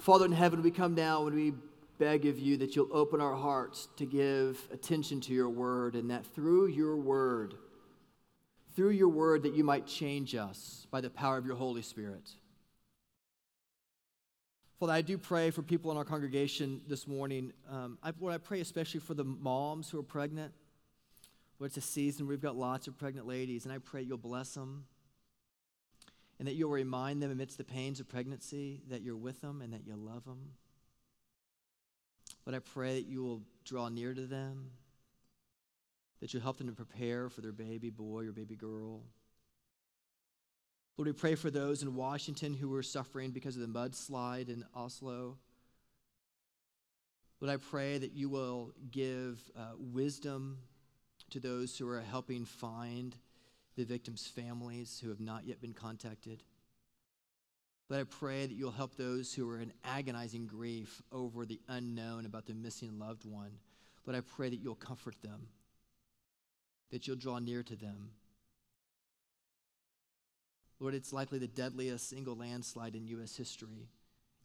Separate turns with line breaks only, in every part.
Father in heaven, we come now and we beg of you that you'll open our hearts to give attention to your word and that through your word, through your word, that you might change us by the power of your Holy Spirit. Father, I do pray for people in our congregation this morning. Um, I, Lord, I pray especially for the moms who are pregnant. Lord, it's a season we've got lots of pregnant ladies, and I pray you'll bless them and that you'll remind them amidst the pains of pregnancy that you're with them and that you love them. But I pray that you will draw near to them, that you'll help them to prepare for their baby boy or baby girl. Lord, we pray for those in Washington who are suffering because of the mudslide in Oso. Lord, I pray that you will give uh, wisdom to those who are helping find the victims' families who have not yet been contacted. But I pray that you'll help those who are in agonizing grief over the unknown about the missing loved one. But I pray that you'll comfort them, that you'll draw near to them. Lord, it's likely the deadliest single landslide in U.S. history,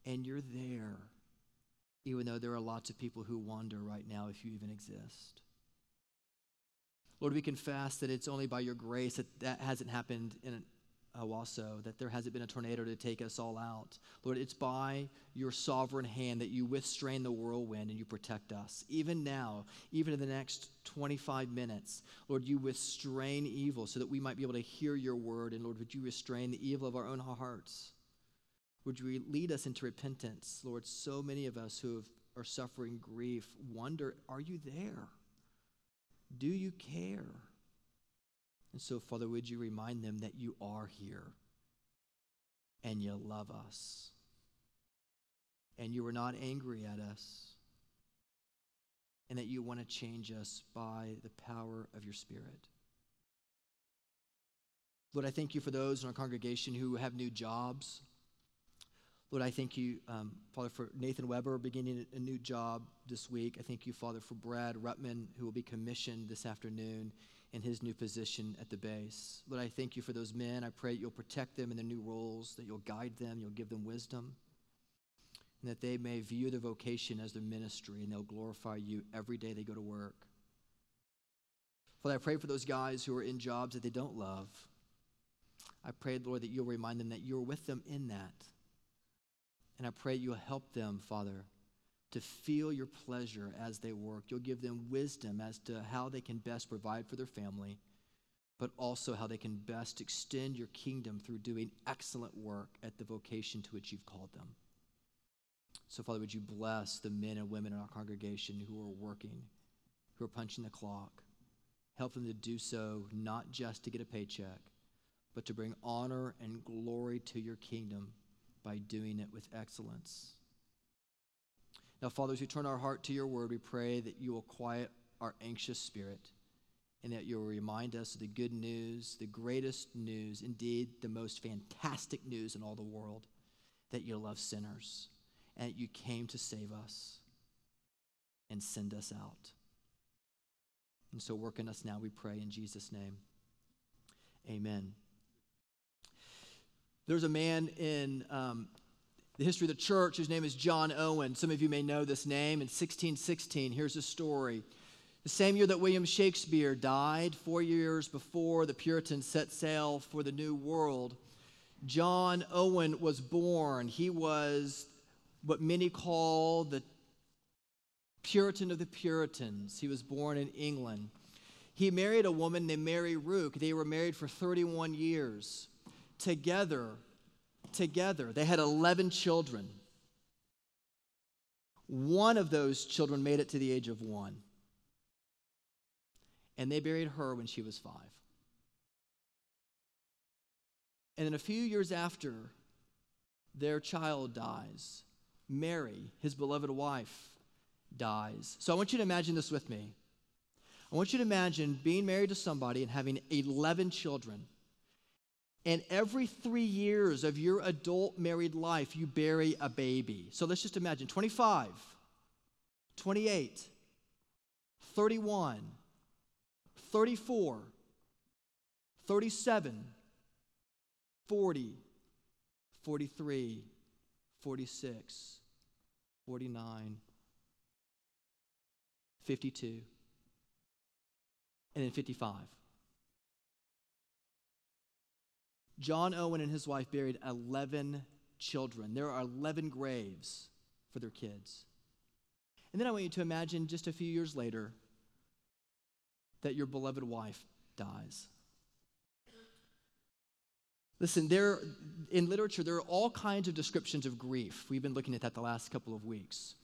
and you're there, even though there are lots of people who wonder right now if you even exist. Lord, we confess that it's only by your grace that that hasn't happened in Owasso, that there hasn't been a tornado to take us all out. Lord, it's by your sovereign hand that you withstrain the whirlwind and you protect us. Even now, even in the next 25 minutes, Lord, you withstrain evil so that we might be able to hear your word. And Lord, would you restrain the evil of our own hearts? Would you lead us into repentance? Lord, so many of us who have, are suffering grief wonder, are you there? Do you care? And so, Father, would you remind them that you are here and you love us and you are not angry at us and that you want to change us by the power of your Spirit. Lord, I thank you for those in our congregation who have new jobs. Lord, I thank you, um, Father, for Nathan Weber beginning a new job this week. I thank you, Father, for Brad Rutman, who will be commissioned this afternoon in his new position at the base. Lord, I thank you for those men. I pray you'll protect them in their new roles, that you'll guide them, you'll give them wisdom, and that they may view their vocation as their ministry and they'll glorify you every day they go to work. Father, I pray for those guys who are in jobs that they don't love. I pray, Lord, that you'll remind them that you're with them in that and I pray you'll help them, Father, to feel your pleasure as they work. You'll give them wisdom as to how they can best provide for their family, but also how they can best extend your kingdom through doing excellent work at the vocation to which you've called them. So, Father, would you bless the men and women in our congregation who are working, who are punching the clock? Help them to do so not just to get a paycheck, but to bring honor and glory to your kingdom by doing it with excellence. Now, Father, as we turn our heart to your word, we pray that you will quiet our anxious spirit and that you will remind us of the good news, the greatest news, indeed, the most fantastic news in all the world that you love sinners and that you came to save us and send us out. And so, work in us now, we pray in Jesus' name. Amen. There's a man in um, the history of the church whose name is John Owen. Some of you may know this name. In 1616, here's his story. The same year that William Shakespeare died, four years before the Puritans set sail for the New World, John Owen was born. He was what many call the Puritan of the Puritans. He was born in England. He married a woman named Mary Rooke. They were married for 31 years together, together. They had 11 children. One of those children made it to the age of one. And they buried her when she was five. And then a few years after their child dies, Mary, his beloved wife, dies. So I want you to imagine this with me. I want you to imagine being married to somebody and having 11 children. And every three years of your adult married life, you bury a baby. So let's just imagine 25, 28, 31, 34, 37, 40, 43, 46, 49, 52, and then 55. John Owen and his wife buried 11 children. There are 11 graves for their kids. And then I want you to imagine just a few years later that your beloved wife dies. Listen, there in literature there are all kinds of descriptions of grief. We've been looking at that the last couple of weeks.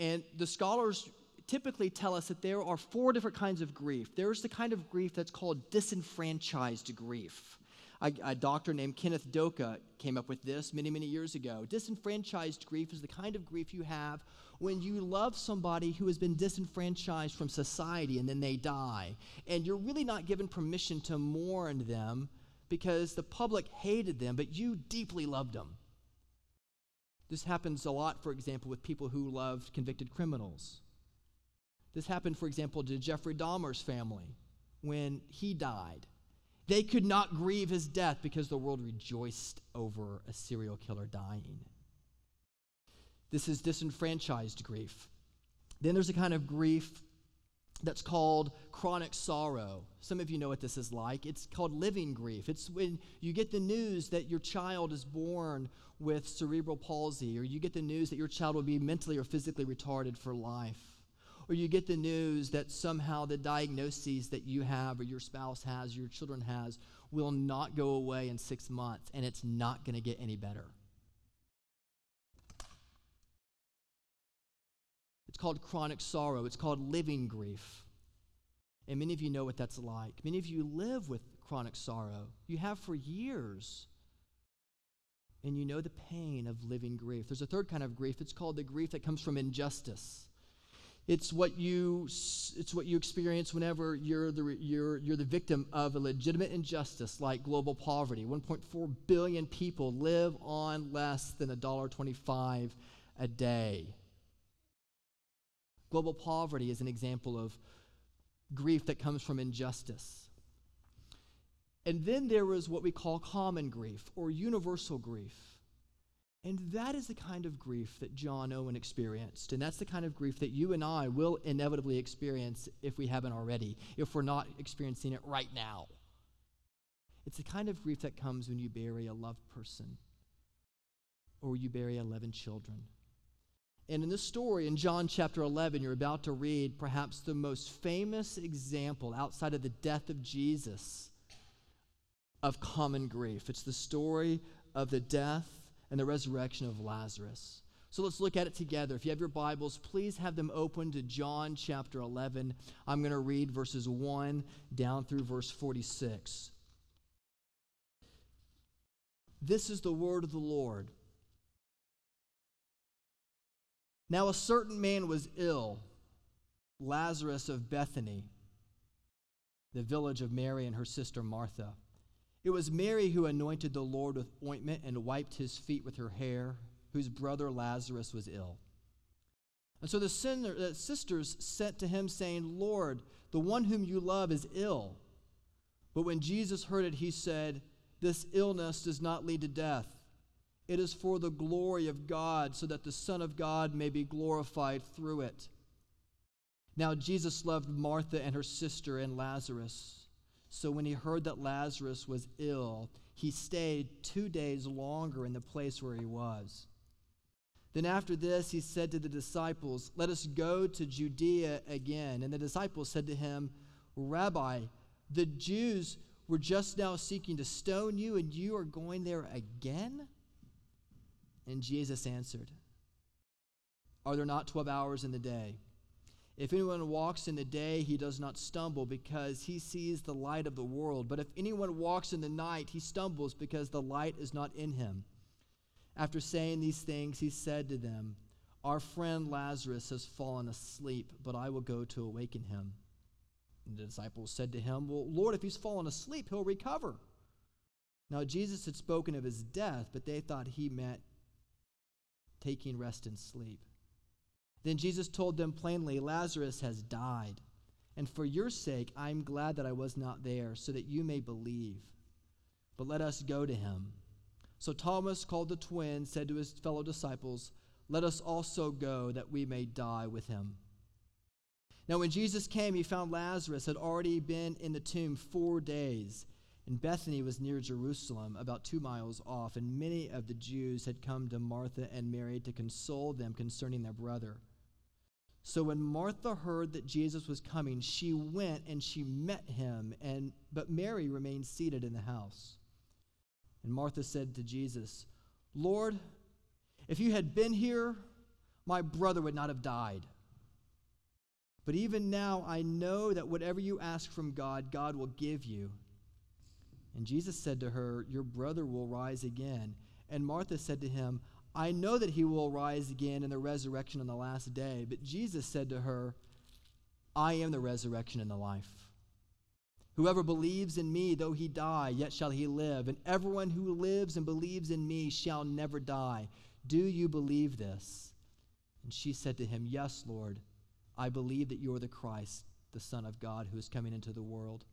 And the scholars typically tell us that there are four different kinds of grief. There's the kind of grief that's called disenfranchised grief. A, doctor named Kenneth Doka came up with this many, many years ago. Disenfranchised grief is the kind of grief you have when you love somebody who has been disenfranchised from society and then they die. And you're really not given permission to mourn them because the public hated them, but you deeply loved them. This happens a lot, for example, with people who loved convicted criminals. This happened, for example, to Jeffrey Dahmer's family when he died. They could not grieve his death because the world rejoiced over a serial killer dying. This is disenfranchised grief. Then there's a kind of grief that's called chronic sorrow. Some of you know what this is like. It's called living grief. It's when you get the news that your child is born with cerebral palsy, or you get the news that your child will be mentally or physically retarded for life or you get the news that somehow the diagnoses that you have or your spouse has, your children has, will not go away in six months and it's not going to get any better. It's called chronic sorrow, it's called living grief. And many of you know what that's like. Many of you live with chronic sorrow, you have for years. And you know the pain of living grief. There's a third kind of grief. It's called the grief that comes from injustice. It's what you, it's what you experience whenever you're the, you're, you're the victim of a legitimate injustice like global poverty. 1.4 billion people live on less than $1.25 a day. Global poverty is an example of grief that comes from injustice. And then there is what we call common grief or universal grief. And that is the kind of grief that John Owen experienced. And that's the kind of grief that you and I will inevitably experience if we haven't already, if we're not experiencing it right now. It's the kind of grief that comes when you bury a loved person or you bury 11 children. And in this story, in John chapter 11, you're about to read perhaps the most famous example outside of the death of Jesus of common grief. It's the story of the death and the resurrection of Lazarus. So let's look at it together. If you have your Bibles, please have them open to John chapter 11. I'm going to read verses 1 down through verse 46. This is the word of the Lord. Now, a certain man was ill, Lazarus of Bethany, the village of Mary and her sister Martha. It was Mary who anointed the Lord with ointment and wiped his feet with her hair, whose brother Lazarus was ill. And so the sisters sent to him, saying, Lord, the one whom you love is ill. But when Jesus heard it, he said, This illness does not lead to death. It is for the glory of God, so that the Son of God may be glorified through it. Now, Jesus loved Martha and her sister and Lazarus. So when he heard that Lazarus was ill, he stayed two days longer in the place where he was. Then after this, he said to the disciples, Let us go to Judea again. And the disciples said to him, Rabbi, the Jews were just now seeking to stone you, and you are going there again? And Jesus answered, Are there not 12 hours in the day? If anyone walks in the day, he does not stumble because he sees the light of the world. But if anyone walks in the night, he stumbles because the light is not in him. After saying these things, he said to them, Our friend Lazarus has fallen asleep, but I will go to awaken him. And the disciples said to him, Well, Lord, if he's fallen asleep, he'll recover. Now, Jesus had spoken of his death, but they thought he meant taking rest and sleep. Then Jesus told them plainly, Lazarus has died. And for your sake, I am glad that I was not there, so that you may believe. But let us go to him. So Thomas, called the twin, said to his fellow disciples, let us also go that we may die with him. Now, when Jesus came, he found Lazarus had already been in the tomb four days. And Bethany was near Jerusalem, about two miles off, and many of the Jews had come to Martha and Mary to console them concerning their brother. So when Martha heard that Jesus was coming, she went and she met him, and but Mary remained seated in the house. And Martha said to Jesus, Lord, if you had been here, my brother would not have died. But even now I know that whatever you ask from God, God will give you. And Jesus said to her, Your brother will rise again. And Martha said to him, I know that he will rise again in the resurrection on the last day. But Jesus said to her, I am the resurrection and the life. Whoever believes in me, though he die, yet shall he live. And everyone who lives and believes in me shall never die. Do you believe this? And she said to him, Yes, Lord. I believe that you are the Christ, the Son of God, who is coming into the world.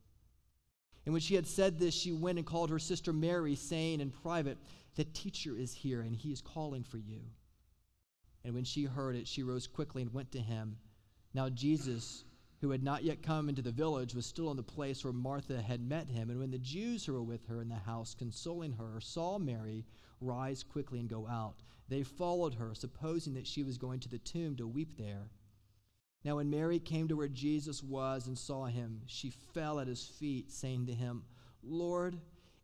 And when she had said this, she went and called her sister Mary, saying in private, The teacher is here, and he is calling for you. And when she heard it, she rose quickly and went to him. Now, Jesus, who had not yet come into the village, was still in the place where Martha had met him. And when the Jews who were with her in the house, consoling her, saw Mary rise quickly and go out, they followed her, supposing that she was going to the tomb to weep there. Now, when Mary came to where Jesus was and saw him, she fell at his feet, saying to him, Lord,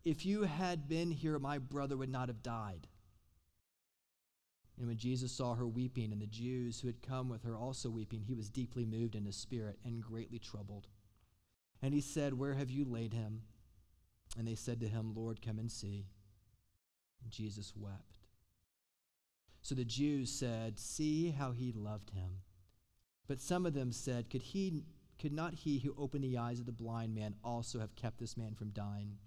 if you had been here, my brother would not have died. And when Jesus saw her weeping, and the Jews who had come with her also weeping, he was deeply moved in his spirit and greatly troubled. And he said, Where have you laid him? And they said to him, Lord, come and see. And Jesus wept. So the Jews said, See how he loved him. But some of them said, Could, he, could not he who opened the eyes of the blind man also have kept this man from dying?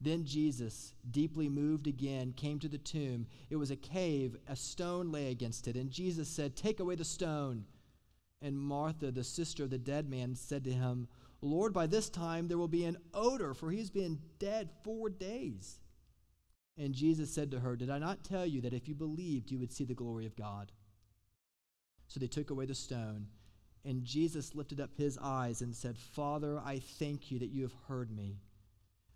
Then Jesus, deeply moved again, came to the tomb. It was a cave, a stone lay against it. And Jesus said, Take away the stone. And Martha, the sister of the dead man, said to him, Lord, by this time there will be an odor, for he's been dead four days. And Jesus said to her, Did I not tell you that if you believed, you would see the glory of God? So they took away the stone. And Jesus lifted up his eyes and said, Father, I thank you that you have heard me.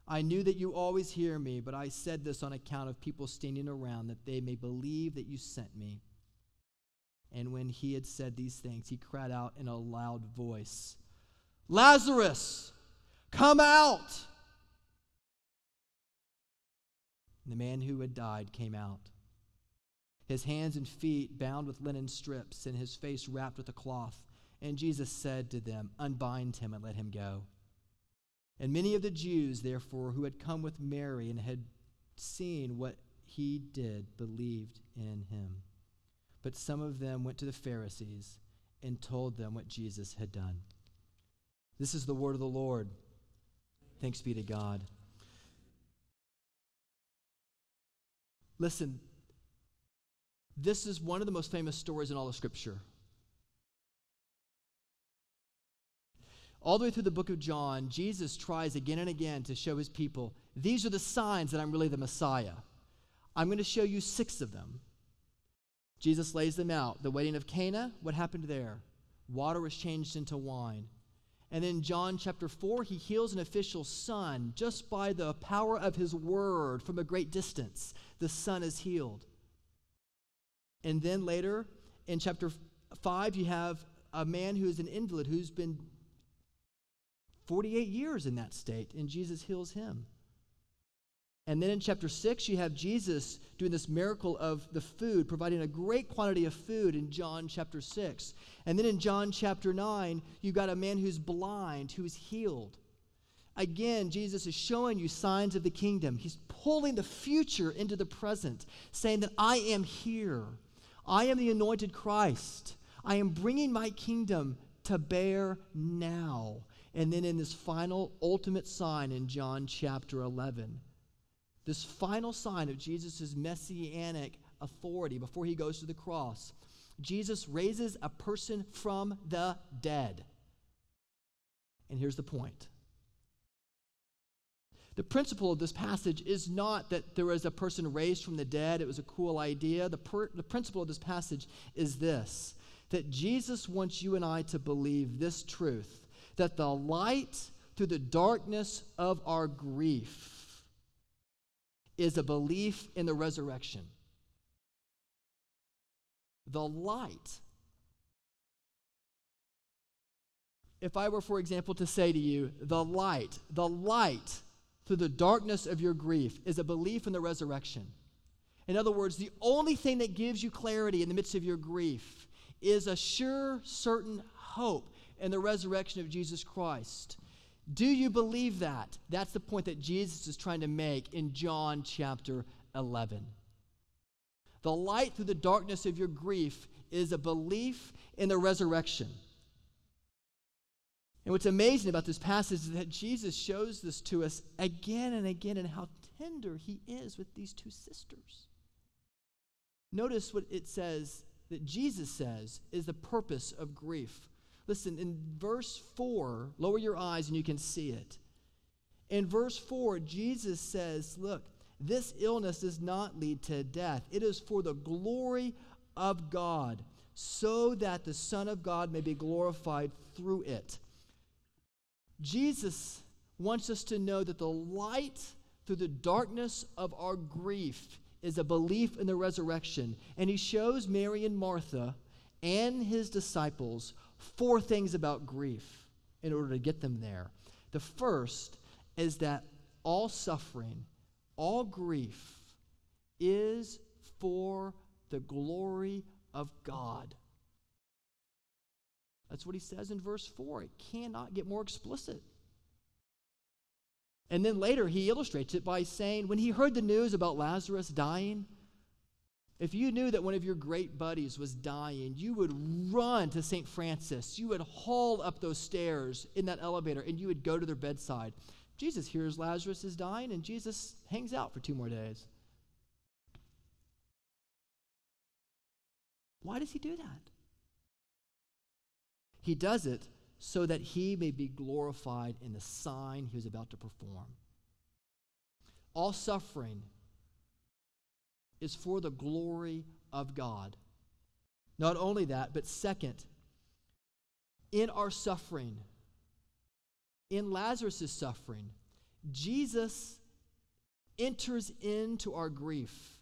I knew that you always hear me, but I said this on account of people standing around, that they may believe that you sent me. And when he had said these things, he cried out in a loud voice, Lazarus, come out! And the man who had died came out his hands and feet bound with linen strips, and his face wrapped with a cloth. And Jesus said to them, Unbind him and let him go. And many of the Jews, therefore, who had come with Mary and had seen what he did, believed in him. But some of them went to the Pharisees and told them what Jesus had done. This is the word of the Lord. Thanks be to God. Listen, this is one of the most famous stories in all of Scripture. All the way through the book of John, Jesus tries again and again to show his people these are the signs that I'm really the Messiah. I'm going to show you six of them. Jesus lays them out. The wedding of Cana, what happened there? Water was changed into wine. And then John chapter 4, he heals an official's son just by the power of his word from a great distance. The son is healed. And then later in chapter 5, you have a man who is an invalid who's been 48 years in that state, and Jesus heals him. And then in chapter 6, you have Jesus doing this miracle of the food, providing a great quantity of food in John chapter 6. And then in John chapter 9, you've got a man who's blind, who's healed. Again, Jesus is showing you signs of the kingdom. He's pulling the future into the present, saying that I am here. I am the anointed Christ. I am bringing my kingdom to bear now. And then in this final ultimate sign in John chapter 11, this final sign of Jesus' messianic authority before he goes to the cross, Jesus raises a person from the dead. And here's the point The principle of this passage is not that there was a person raised from the dead, it was a cool idea. The, per, the principle of this passage is this that Jesus wants you and I to believe this truth that the light through the darkness of our grief is a belief in the resurrection. The light. If I were, for example, to say to you, the light, the light through the darkness of your grief is a belief in the resurrection. In other words, the only thing that gives you clarity in the midst of your grief is a sure, certain hope in the resurrection of Jesus Christ. Do you believe that? That's the point that Jesus is trying to make in John chapter 11. The light through the darkness of your grief is a belief in the resurrection. And what's amazing about this passage is that Jesus shows this to us again and again and how tender he is with these two sisters. Notice what it says that Jesus says is the purpose of grief. Listen, in verse 4, lower your eyes and you can see it. In verse 4, Jesus says, Look, this illness does not lead to death, it is for the glory of God, so that the Son of God may be glorified through it. Jesus wants us to know that the light through the darkness of our grief is a belief in the resurrection. And he shows Mary and Martha and his disciples four things about grief in order to get them there. The first is that all suffering, all grief is for the glory of God. That's what he says in verse 4. It cannot get more explicit. And then later he illustrates it by saying, when he heard the news about Lazarus dying, if you knew that one of your great buddies was dying, you would run to St. Francis. You would haul up those stairs in that elevator and you would go to their bedside. Jesus hears Lazarus is dying and Jesus hangs out for two more days. Why does he do that? He does it so that he may be glorified in the sign he was about to perform. All suffering is for the glory of God. Not only that, but second, in our suffering, in Lazarus' suffering, Jesus enters into our grief.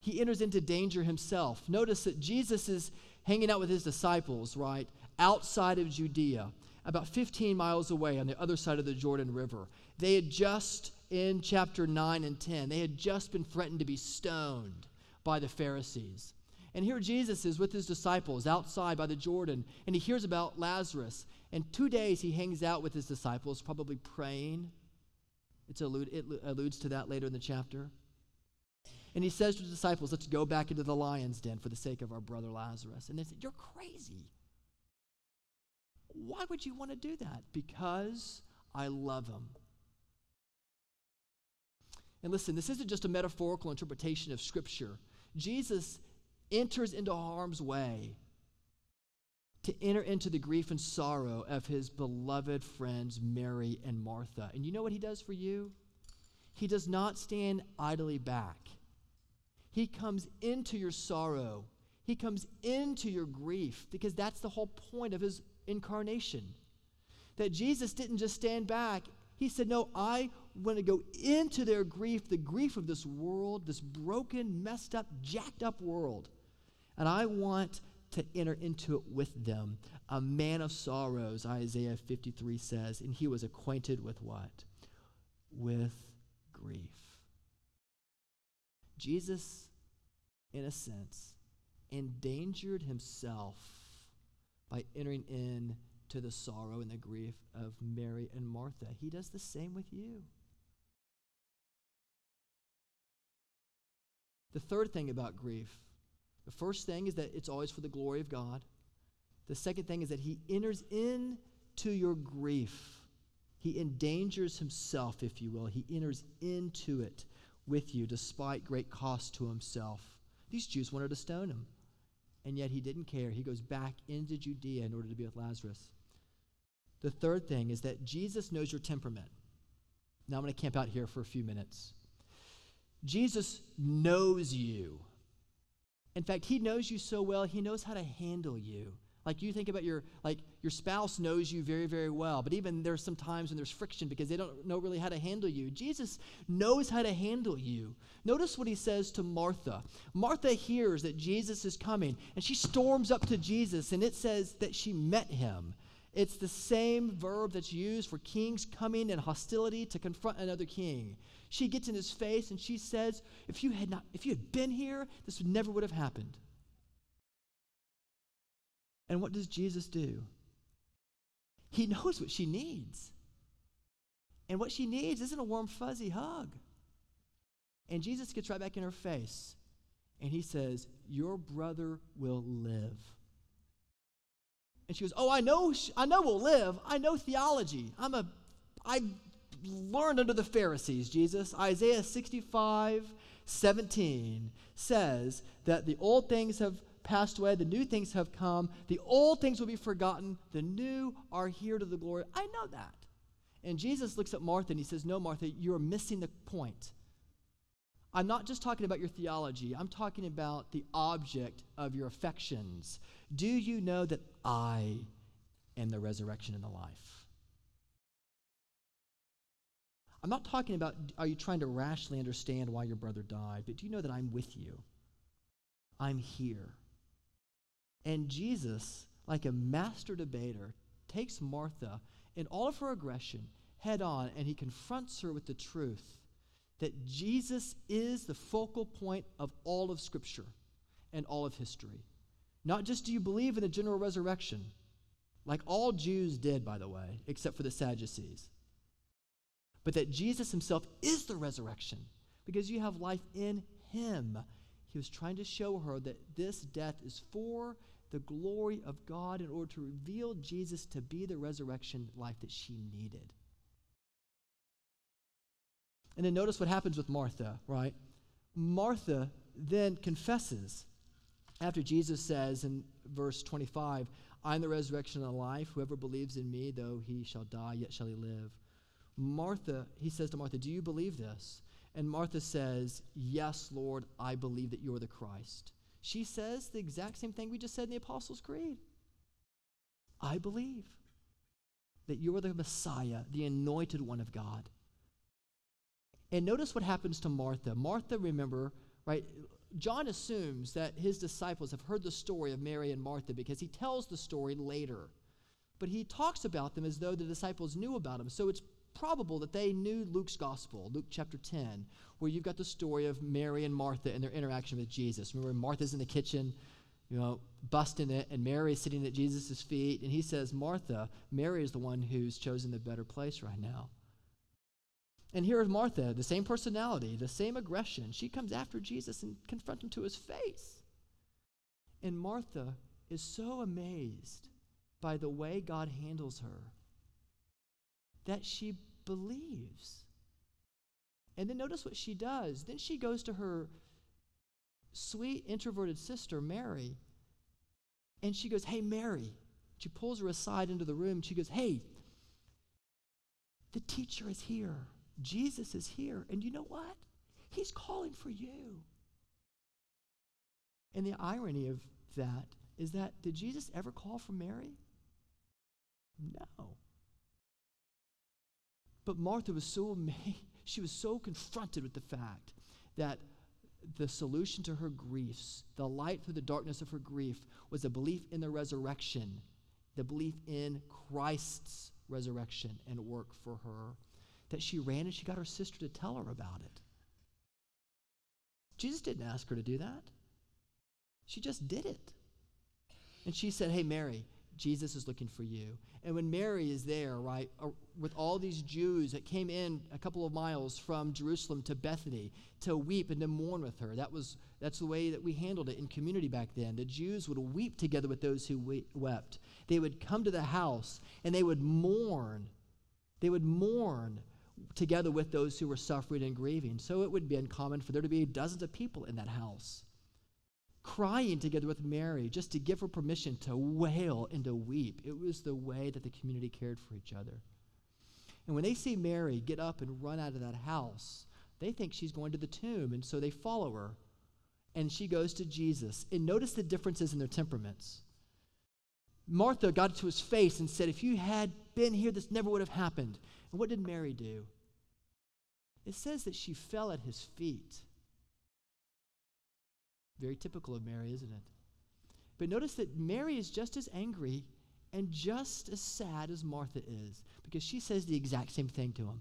He enters into danger himself. Notice that Jesus is hanging out with his disciples, right, outside of Judea, about 15 miles away on the other side of the Jordan River. They had just, in chapter 9 and 10, they had just been threatened to be stoned by the Pharisees. And here Jesus is with his disciples outside by the Jordan, and he hears about Lazarus. And two days he hangs out with his disciples, probably praying. It's allude, it alludes to that later in the chapter. And he says to the disciples, Let's go back into the lion's den for the sake of our brother Lazarus. And they said, You're crazy. Why would you want to do that? Because I love him. And listen, this isn't just a metaphorical interpretation of Scripture. Jesus enters into harm's way to enter into the grief and sorrow of his beloved friends Mary and Martha. And you know what he does for you? He does not stand idly back. He comes into your sorrow. He comes into your grief because that's the whole point of his incarnation. That Jesus didn't just stand back. He said, No, I want to go into their grief, the grief of this world, this broken, messed up, jacked up world. And I want to enter into it with them. A man of sorrows, Isaiah 53 says, and he was acquainted with what? With grief. Jesus, in a sense, endangered himself by entering in to the sorrow and the grief of Mary and Martha. He does the same with you. The third thing about grief the first thing is that it's always for the glory of God. The second thing is that he enters into your grief. He endangers himself, if you will. He enters into it with you despite great cost to himself. These Jews wanted to stone him, and yet he didn't care. He goes back into Judea in order to be with Lazarus. The third thing is that Jesus knows your temperament. Now I'm going to camp out here for a few minutes. Jesus knows you. In fact, he knows you so well, he knows how to handle you. Like you think about your like your spouse knows you very very well, but even there's some times when there's friction because they don't know really how to handle you. Jesus knows how to handle you. Notice what he says to Martha. Martha hears that Jesus is coming and she storms up to Jesus and it says that she met him. It's the same verb that's used for kings coming in hostility to confront another king. She gets in his face and she says, "If you had not if you had been here, this never would have happened." And what does Jesus do? He knows what she needs. And what she needs isn't a warm, fuzzy hug. And Jesus gets right back in her face and he says, Your brother will live. And she goes, Oh, I know, I know we'll live. I know theology. I'm a, I learned under the Pharisees, Jesus. Isaiah 65, 17 says that the old things have passed away, the new things have come, the old things will be forgotten, the new are here to the glory. I know that. And Jesus looks at Martha and he says, No, Martha, you're missing the point. I'm not just talking about your theology, I'm talking about the object of your affections. Do you know that I am the resurrection and the life? I'm not talking about are you trying to rationally understand why your brother died, but do you know that I'm with you? I'm here. And Jesus, like a master debater, takes Martha in all of her aggression head on and he confronts her with the truth that Jesus is the focal point of all of Scripture and all of history. Not just do you believe in the general resurrection, like all Jews did, by the way, except for the Sadducees, but that Jesus himself is the resurrection because you have life in him. He was trying to show her that this death is for the glory of God in order to reveal Jesus to be the resurrection life that she needed. And then notice what happens with Martha, right? Martha then confesses after Jesus says in verse 25, I am the resurrection and the life. Whoever believes in me, though he shall die, yet shall he live. Martha, he says to Martha, Do you believe this? And Martha says, Yes, Lord, I believe that you're the Christ she says the exact same thing we just said in the Apostles' Creed. I believe that you are the Messiah, the anointed one of God. And notice what happens to Martha. Martha, remember, right? John assumes that his disciples have heard the story of Mary and Martha because he tells the story later. But he talks about them as though the disciples knew about him. So it's probable that they knew Luke's gospel, Luke chapter 10, where you've got the story of Mary and Martha and their interaction with Jesus. Remember, Martha's in the kitchen, you know, busting it, and Mary is sitting at Jesus' feet, and he says, Martha, Mary is the one who's chosen the better place right now. And here is Martha, the same personality, the same aggression. She comes after Jesus and confronts him to his face. And Martha is so amazed by the way God handles her that she believes. And then notice what she does. Then she goes to her sweet, introverted sister, Mary, and she goes, Hey, Mary. She pulls her aside into the room. She goes, Hey, the teacher is here. Jesus is here. And you know what? He's calling for you. And the irony of that is that did Jesus ever call for Mary? No. But Martha was so amazed, she was so confronted with the fact that the solution to her griefs, the light through the darkness of her grief, was a belief in the resurrection, the belief in Christ's resurrection and work for her, that she ran and she got her sister to tell her about it. Jesus didn't ask her to do that. She just did it. And she said, Hey, Mary, Jesus is looking for you. And when Mary is there, right, uh, with all these Jews that came in a couple of miles from Jerusalem to Bethany to weep and to mourn with her, that was that's the way that we handled it in community back then. The Jews would weep together with those who wept. They would come to the house and they would mourn. They would mourn together with those who were suffering and grieving. So it would be uncommon for there to be dozens of people in that house crying together with Mary just to give her permission to wail and to weep. It was the way that the community cared for each other. And when they see Mary get up and run out of that house, they think she's going to the tomb, and so they follow her. And she goes to Jesus. And notice the differences in their temperaments. Martha got to his face and said, If you had been here, this never would have happened. And what did Mary do? It says that she fell at his feet. Very typical of Mary, isn't it? But notice that Mary is just as angry and just as sad as Martha is because she says the exact same thing to him.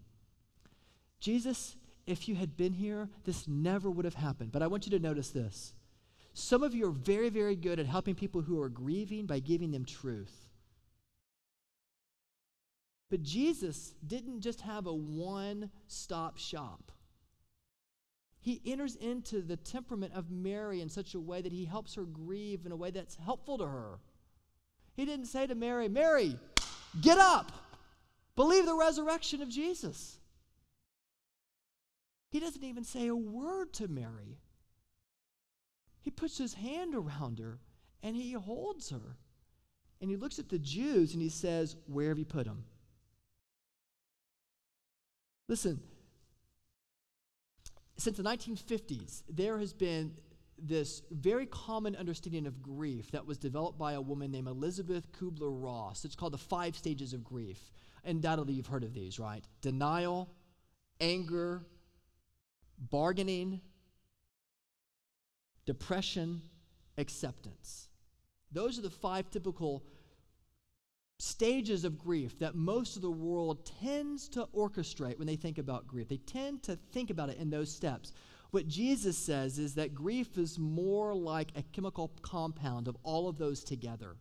Jesus, if you had been here, this never would have happened. But I want you to notice this. Some of you are very, very good at helping people who are grieving by giving them truth. But Jesus didn't just have a one stop shop. He enters into the temperament of Mary in such a way that he helps her grieve in a way that's helpful to her. He didn't say to Mary, Mary, get up, believe the resurrection of Jesus. He doesn't even say a word to Mary. He puts his hand around her and he holds her. And he looks at the Jews and he says, Where have you put him? Listen, since the 1950s, there has been this very common understanding of grief that was developed by a woman named Elizabeth Kubler Ross. It's called the five stages of grief. Undoubtedly, you've heard of these, right? Denial, anger, bargaining, depression, acceptance. Those are the five typical stages of grief that most of the world tends to orchestrate when they think about grief. They tend to think about it in those steps. What Jesus says is that grief is more like a chemical compound of all of those together.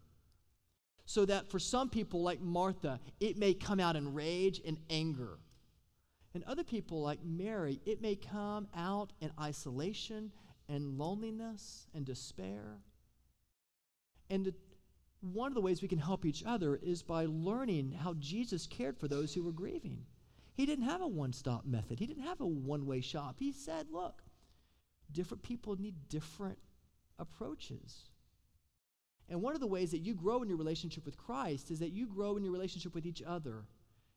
So that for some people, like Martha, it may come out in rage and anger. And other people, like Mary, it may come out in isolation and loneliness and despair. And the one of the ways we can help each other is by learning how Jesus cared for those who were grieving. He didn't have a one stop method, he didn't have a one way shop. He said, look, different people need different approaches. And one of the ways that you grow in your relationship with Christ is that you grow in your relationship with each other.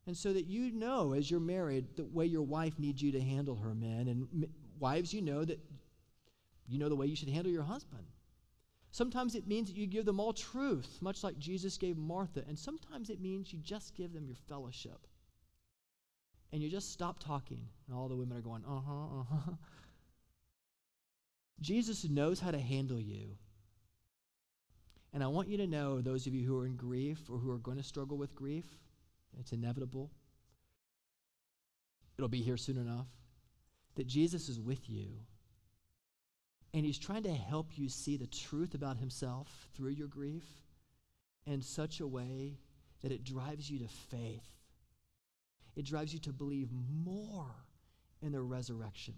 And so that you know, as you're married, the way your wife needs you to handle her, men. And m- wives, you know that you know the way you should handle your husband. Sometimes it means that you give them all truth, much like Jesus gave Martha. And sometimes it means you just give them your fellowship. And you just stop talking. And all the women are going, uh huh, uh huh. Jesus knows how to handle you. And I want you to know, those of you who are in grief or who are going to struggle with grief, it's inevitable. It'll be here soon enough. That Jesus is with you and he's trying to help you see the truth about himself through your grief in such a way that it drives you to faith. It drives you to believe more in the resurrection.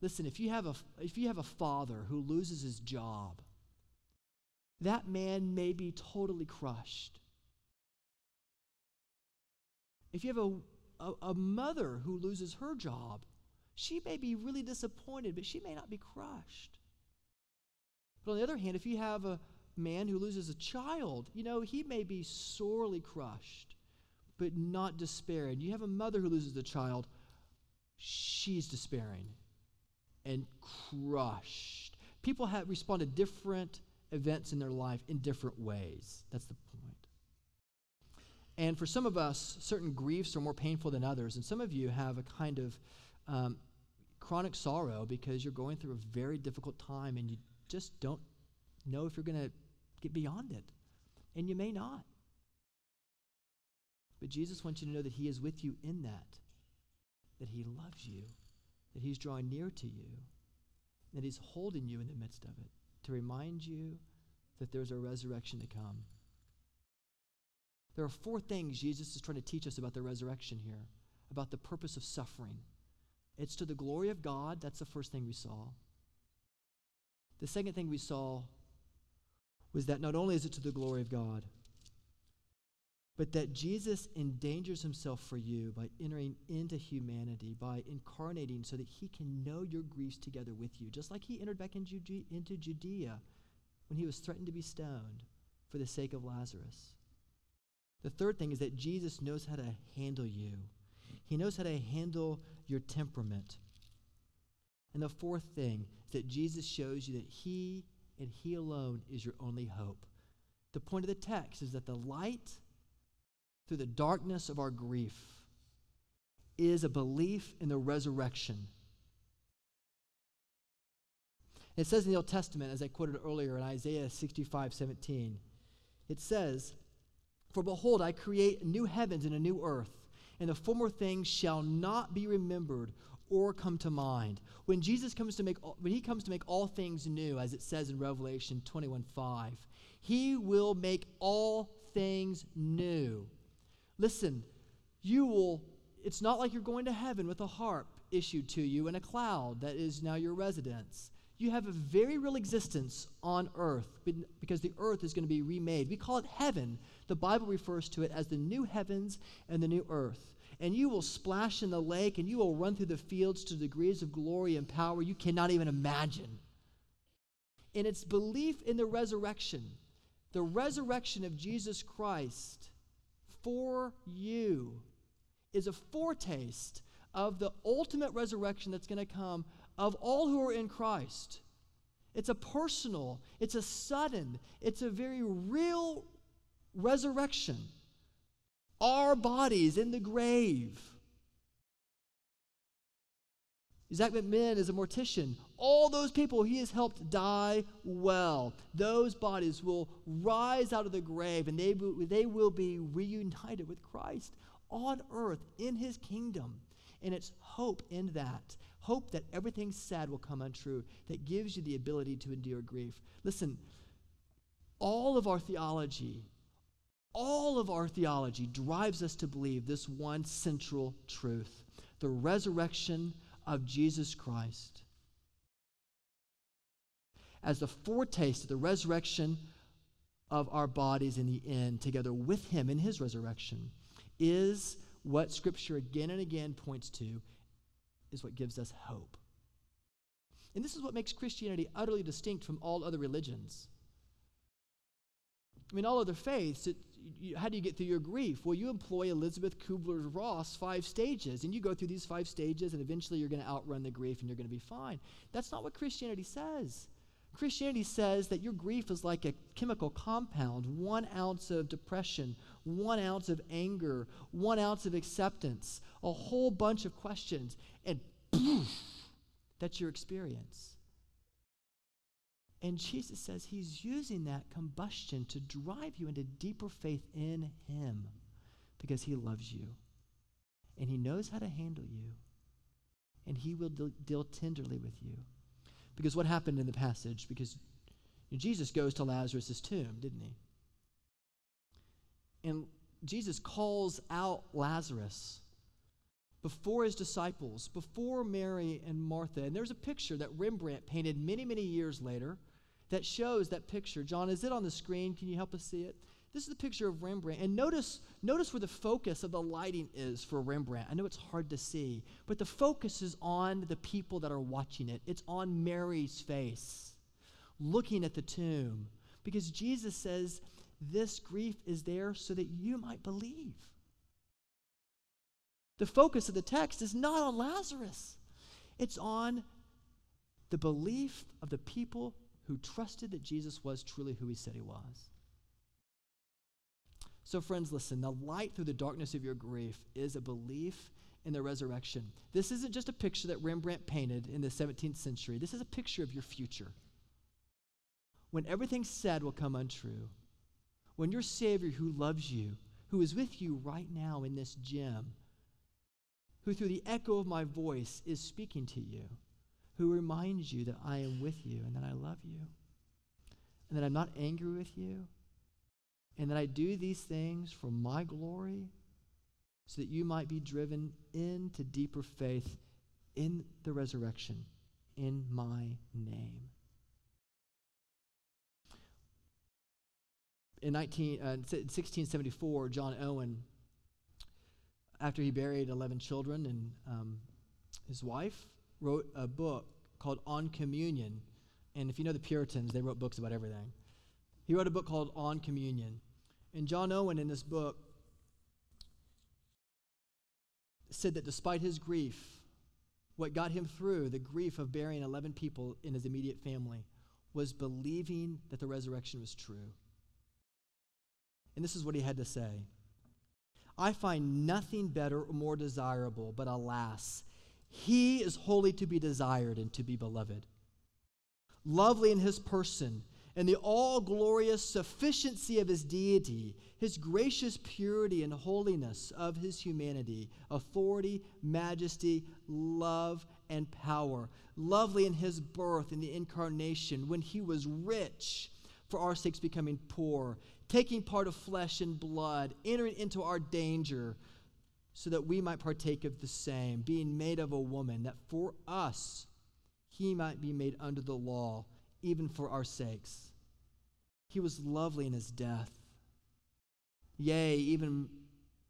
Listen, if you have a, if you have a father who loses his job, that man may be totally crushed. If you have a, a, a mother who loses her job, she may be really disappointed, but she may not be crushed. But on the other hand, if you have a man who loses a child, you know, he may be sorely crushed, but not despairing. You have a mother who loses a child, she's despairing and crushed. People have responded to different events in their life in different ways. That's the point. And for some of us, certain griefs are more painful than others. And some of you have a kind of um, chronic sorrow because you're going through a very difficult time and you just don't know if you're going to get beyond it. And you may not. But Jesus wants you to know that He is with you in that, that He loves you, that He's drawing near to you, that He's holding you in the midst of it to remind you that there's a resurrection to come. There are four things Jesus is trying to teach us about the resurrection here, about the purpose of suffering. It's to the glory of God. That's the first thing we saw. The second thing we saw was that not only is it to the glory of God, but that Jesus endangers himself for you by entering into humanity, by incarnating so that he can know your griefs together with you, just like he entered back into Judea when he was threatened to be stoned for the sake of Lazarus. The third thing is that Jesus knows how to handle you, He knows how to handle your temperament. And the fourth thing is that Jesus shows you that He and He alone is your only hope. The point of the text is that the light through the darkness of our grief is a belief in the resurrection. It says in the Old Testament, as I quoted earlier in Isaiah 65 17, it says, For behold, I create new heavens and a new earth, and the former things shall not be remembered or come to mind. When Jesus comes to make when he comes to make all things new, as it says in Revelation 21 5, he will make all things new. Listen, you will, it's not like you're going to heaven with a harp issued to you in a cloud that is now your residence. You have a very real existence on earth because the earth is going to be remade. We call it heaven. The Bible refers to it as the new heavens and the new earth. And you will splash in the lake and you will run through the fields to degrees of glory and power you cannot even imagine. And it's belief in the resurrection, the resurrection of Jesus Christ for you is a foretaste of the ultimate resurrection that's going to come of all who are in Christ. It's a personal, it's a sudden, it's a very real resurrection. Our bodies in the grave. Zach McMinn is a mortician. All those people he has helped die well, those bodies will rise out of the grave and they, they will be reunited with Christ on earth in his kingdom. And it's hope in that. Hope that everything sad will come untrue, that gives you the ability to endure grief. Listen, all of our theology, all of our theology drives us to believe this one central truth the resurrection of Jesus Christ. As the foretaste of the resurrection of our bodies in the end, together with Him in His resurrection, is what Scripture again and again points to, is what gives us hope. And this is what makes Christianity utterly distinct from all other religions. I mean, all other faiths, it, you, how do you get through your grief? Well, you employ Elizabeth Kubler Ross five stages, and you go through these five stages, and eventually you're going to outrun the grief and you're going to be fine. That's not what Christianity says. Christianity says that your grief is like a chemical compound one ounce of depression, one ounce of anger, one ounce of acceptance, a whole bunch of questions, and poof, that's your experience. And Jesus says he's using that combustion to drive you into deeper faith in him because he loves you and he knows how to handle you and he will deal, deal tenderly with you. Because what happened in the passage? Because Jesus goes to Lazarus' tomb, didn't he? And Jesus calls out Lazarus before his disciples, before Mary and Martha. And there's a picture that Rembrandt painted many, many years later that shows that picture. John, is it on the screen? Can you help us see it? This is the picture of Rembrandt. And notice, notice where the focus of the lighting is for Rembrandt. I know it's hard to see, but the focus is on the people that are watching it. It's on Mary's face, looking at the tomb. Because Jesus says, This grief is there so that you might believe. The focus of the text is not on Lazarus, it's on the belief of the people who trusted that Jesus was truly who he said he was. So, friends, listen the light through the darkness of your grief is a belief in the resurrection. This isn't just a picture that Rembrandt painted in the 17th century, this is a picture of your future. When everything said will come untrue, when your Savior who loves you, who is with you right now in this gym, who through the echo of my voice is speaking to you, who reminds you that I am with you and that I love you, and that I'm not angry with you, and that I do these things for my glory, so that you might be driven into deeper faith in the resurrection in my name. In 19, uh, 1674, John Owen, after he buried 11 children and um, his wife, wrote a book called On Communion. And if you know the Puritans, they wrote books about everything. He wrote a book called On Communion. And John Owen, in this book, said that despite his grief, what got him through the grief of burying 11 people in his immediate family was believing that the resurrection was true. And this is what he had to say I find nothing better or more desirable, but alas, he is wholly to be desired and to be beloved. Lovely in his person, and the all glorious sufficiency of his deity, his gracious purity and holiness of his humanity, authority, majesty, love, and power. Lovely in his birth in the incarnation, when he was rich for our sakes becoming poor, taking part of flesh and blood, entering into our danger, so that we might partake of the same, being made of a woman, that for us he might be made under the law, even for our sakes he was lovely in his death. Yea, even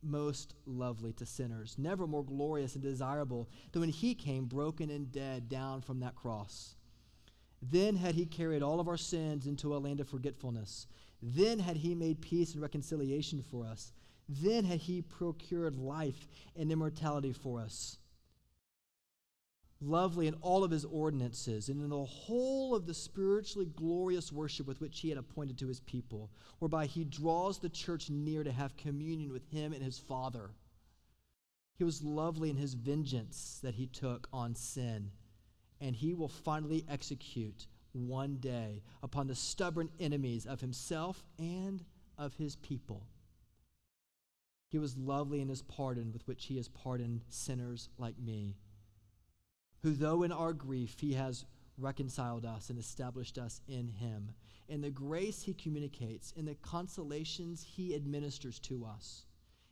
most lovely to sinners, never more glorious and desirable than when he came broken and dead down from that cross. Then had he carried all of our sins into a land of forgetfulness. Then had he made peace and reconciliation for us. Then had he procured life and immortality for us lovely in all of his ordinances and in the whole of the spiritually glorious worship with which he had appointed to his people, whereby he draws the church near to have communion with him and his Father. He was lovely in his vengeance that he took on sin, and he will finally execute one day upon the stubborn enemies of himself and of his people. He was lovely in his pardon with which he has pardoned sinners like me who, though in our grief, he has reconciled us and established us in him, in the grace he communicates, in the consolations he administers to us,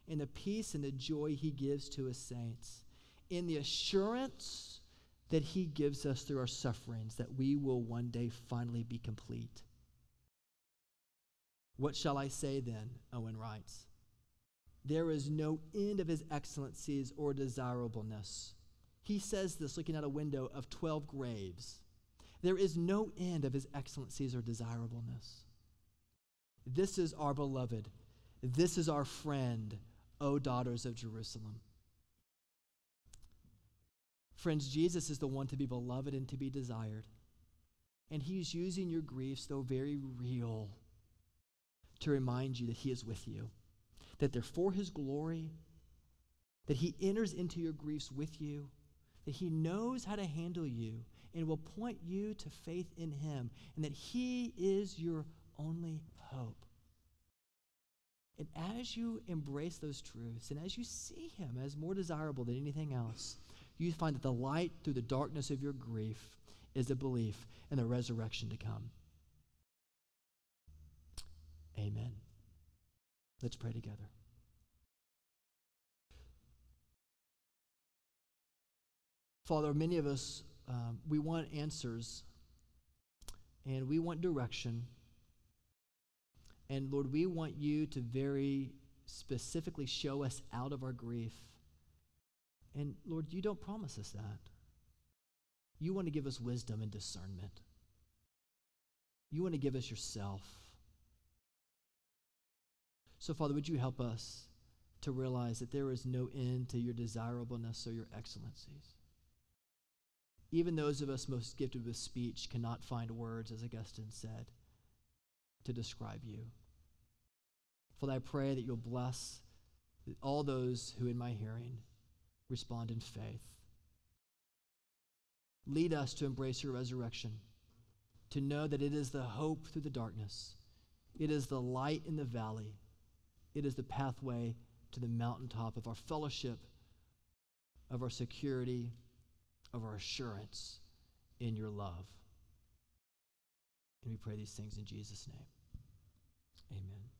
in the peace and the joy he gives to his saints, in the assurance that he gives us through our sufferings that we will one day finally be complete. What shall I say then? Owen writes. There is no end of his excellencies or desirableness he says this looking out a window of 12 graves. There is no end of his excellencies or desirableness. This is our beloved. This is our friend, O daughters of Jerusalem. Friends, Jesus is the one to be beloved and to be desired. And he's using your griefs, though very real, to remind you that he is with you, that they're for his glory, that he enters into your griefs with you, that He knows how to handle you and will point you to faith in Him, and that He is your only hope. And as you embrace those truths and as you see Him as more desirable than anything else, you find that the light through the darkness of your grief is a belief in the resurrection to come. Amen. Let's pray together. Father, many of us, um, we want answers and we want direction. And Lord, we want you to very specifically show us out of our grief. And Lord, you don't promise us that. You want to give us wisdom and discernment. You want to give us yourself. So, Father, would you help us to realize that there is no end to your desirableness or your excellencies? Even those of us most gifted with speech cannot find words, as Augustine said, to describe you. Father, I pray that you'll bless all those who, in my hearing, respond in faith. Lead us to embrace your resurrection, to know that it is the hope through the darkness, it is the light in the valley, it is the pathway to the mountaintop of our fellowship, of our security of our assurance in your love. And we pray these things in Jesus' name. Amen.